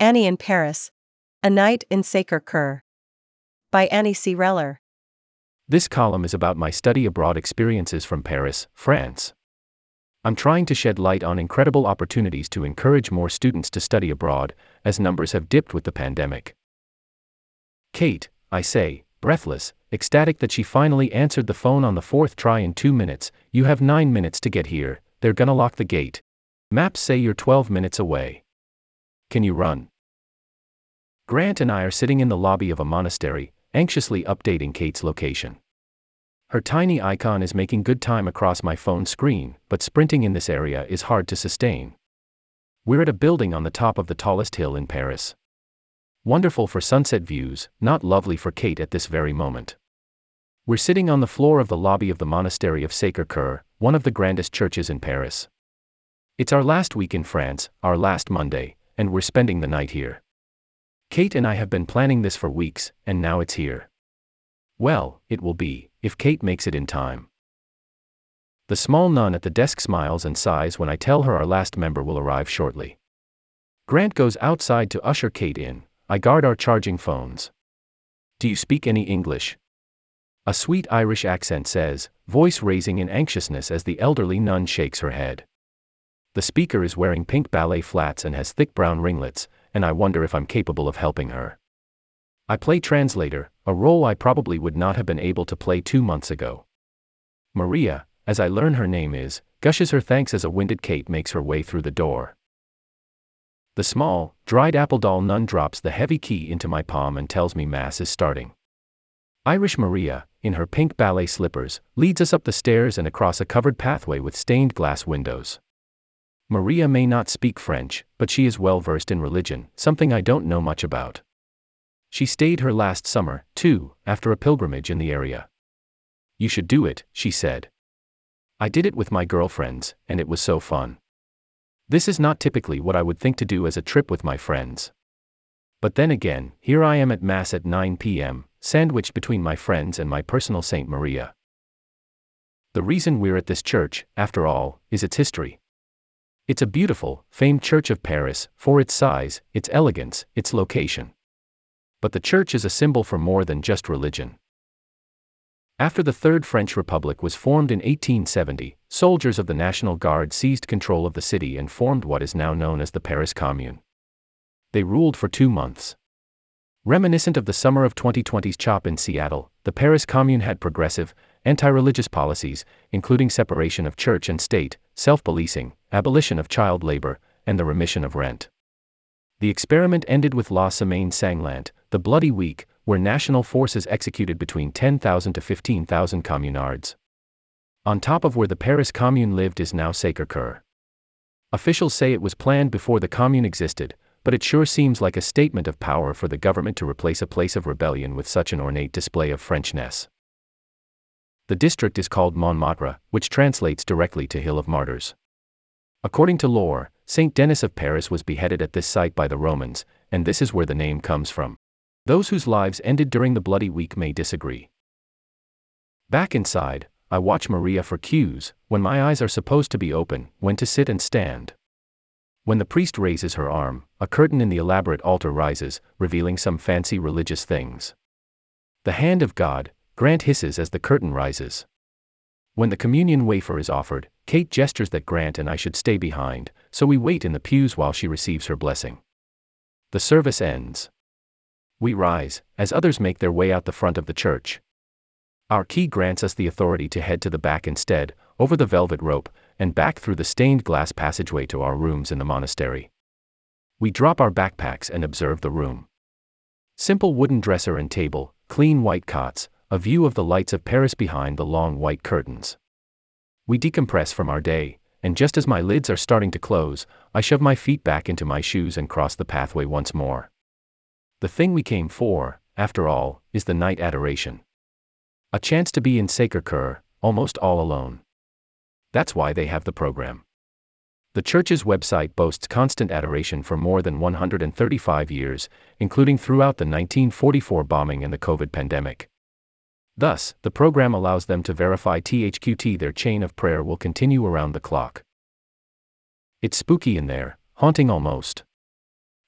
Annie in Paris. A Night in Sacre Coeur. By Annie C. Reller. This column is about my study abroad experiences from Paris, France. I'm trying to shed light on incredible opportunities to encourage more students to study abroad, as numbers have dipped with the pandemic. Kate, I say, breathless, ecstatic that she finally answered the phone on the fourth try in two minutes. You have nine minutes to get here, they're gonna lock the gate. Maps say you're 12 minutes away. Can you run? Grant and I are sitting in the lobby of a monastery, anxiously updating Kate's location. Her tiny icon is making good time across my phone screen, but sprinting in this area is hard to sustain. We're at a building on the top of the tallest hill in Paris. Wonderful for sunset views, not lovely for Kate at this very moment. We're sitting on the floor of the lobby of the Monastery of Sacre Coeur, one of the grandest churches in Paris. It's our last week in France, our last Monday, and we're spending the night here. Kate and I have been planning this for weeks, and now it's here. Well, it will be, if Kate makes it in time. The small nun at the desk smiles and sighs when I tell her our last member will arrive shortly. Grant goes outside to usher Kate in. I guard our charging phones. Do you speak any English? A sweet Irish accent says, voice raising in anxiousness as the elderly nun shakes her head. The speaker is wearing pink ballet flats and has thick brown ringlets, and I wonder if I'm capable of helping her. I play translator, a role I probably would not have been able to play two months ago. Maria, as I learn her name is, gushes her thanks as a winded Kate makes her way through the door. The small, dried apple doll nun drops the heavy key into my palm and tells me Mass is starting. Irish Maria, in her pink ballet slippers, leads us up the stairs and across a covered pathway with stained glass windows. Maria may not speak French, but she is well versed in religion, something I don't know much about. She stayed her last summer, too, after a pilgrimage in the area. You should do it, she said. I did it with my girlfriends, and it was so fun. This is not typically what I would think to do as a trip with my friends. But then again, here I am at Mass at 9 p.m., sandwiched between my friends and my personal Saint Maria. The reason we're at this church, after all, is its history. It's a beautiful, famed church of Paris, for its size, its elegance, its location but the church is a symbol for more than just religion. After the Third French Republic was formed in 1870, soldiers of the National Guard seized control of the city and formed what is now known as the Paris Commune. They ruled for two months. Reminiscent of the summer of 2020's CHOP in Seattle, the Paris Commune had progressive, anti religious policies, including separation of church and state, self policing, abolition of child labor, and the remission of rent. The experiment ended with La Semaine Sanglante, the Bloody Week, where national forces executed between 10,000 to 15,000 communards. On top of where the Paris Commune lived is now Sacre Coeur. Officials say it was planned before the Commune existed, but it sure seems like a statement of power for the government to replace a place of rebellion with such an ornate display of Frenchness. The district is called Montmartre, which translates directly to Hill of Martyrs. According to lore, Saint Denis of Paris was beheaded at this site by the Romans, and this is where the name comes from. Those whose lives ended during the Bloody Week may disagree. Back inside, I watch Maria for cues, when my eyes are supposed to be open, when to sit and stand. When the priest raises her arm, a curtain in the elaborate altar rises, revealing some fancy religious things. The hand of God, Grant hisses as the curtain rises. When the communion wafer is offered, Kate gestures that Grant and I should stay behind, so we wait in the pews while she receives her blessing. The service ends. We rise, as others make their way out the front of the church. Our key grants us the authority to head to the back instead, over the velvet rope, and back through the stained glass passageway to our rooms in the monastery. We drop our backpacks and observe the room. Simple wooden dresser and table, clean white cots, a view of the lights of Paris behind the long white curtains. We decompress from our day, and just as my lids are starting to close, I shove my feet back into my shoes and cross the pathway once more. The thing we came for, after all, is the night adoration. A chance to be in Sacre Coeur, almost all alone. That's why they have the program. The church's website boasts constant adoration for more than 135 years, including throughout the 1944 bombing and the COVID pandemic. Thus, the program allows them to verify THQT their chain of prayer will continue around the clock. It's spooky in there, haunting almost.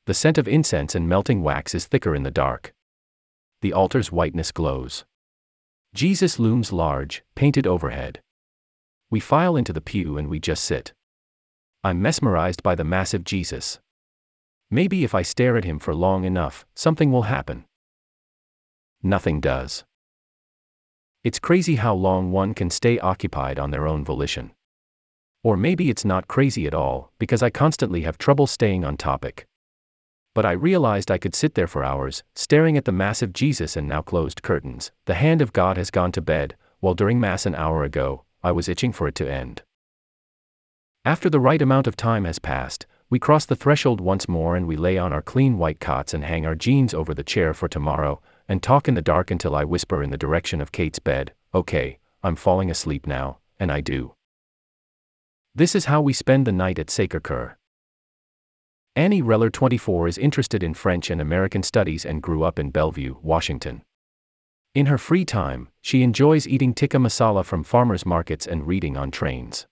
The scent of incense and melting wax is thicker in the dark. The altar's whiteness glows. Jesus looms large, painted overhead. We file into the pew and we just sit. I'm mesmerized by the massive Jesus. Maybe if I stare at him for long enough, something will happen. Nothing does. It's crazy how long one can stay occupied on their own volition. Or maybe it's not crazy at all, because I constantly have trouble staying on topic. But I realized I could sit there for hours, staring at the massive Jesus and now closed curtains. The hand of God has gone to bed, while during Mass an hour ago, I was itching for it to end. After the right amount of time has passed, we cross the threshold once more and we lay on our clean white cots and hang our jeans over the chair for tomorrow, and talk in the dark until I whisper in the direction of Kate's bed, okay, I'm falling asleep now, and I do. This is how we spend the night at Sacre Annie Reller 24 is interested in French and American studies and grew up in Bellevue, Washington. In her free time, she enjoys eating tikka masala from farmers markets and reading on trains.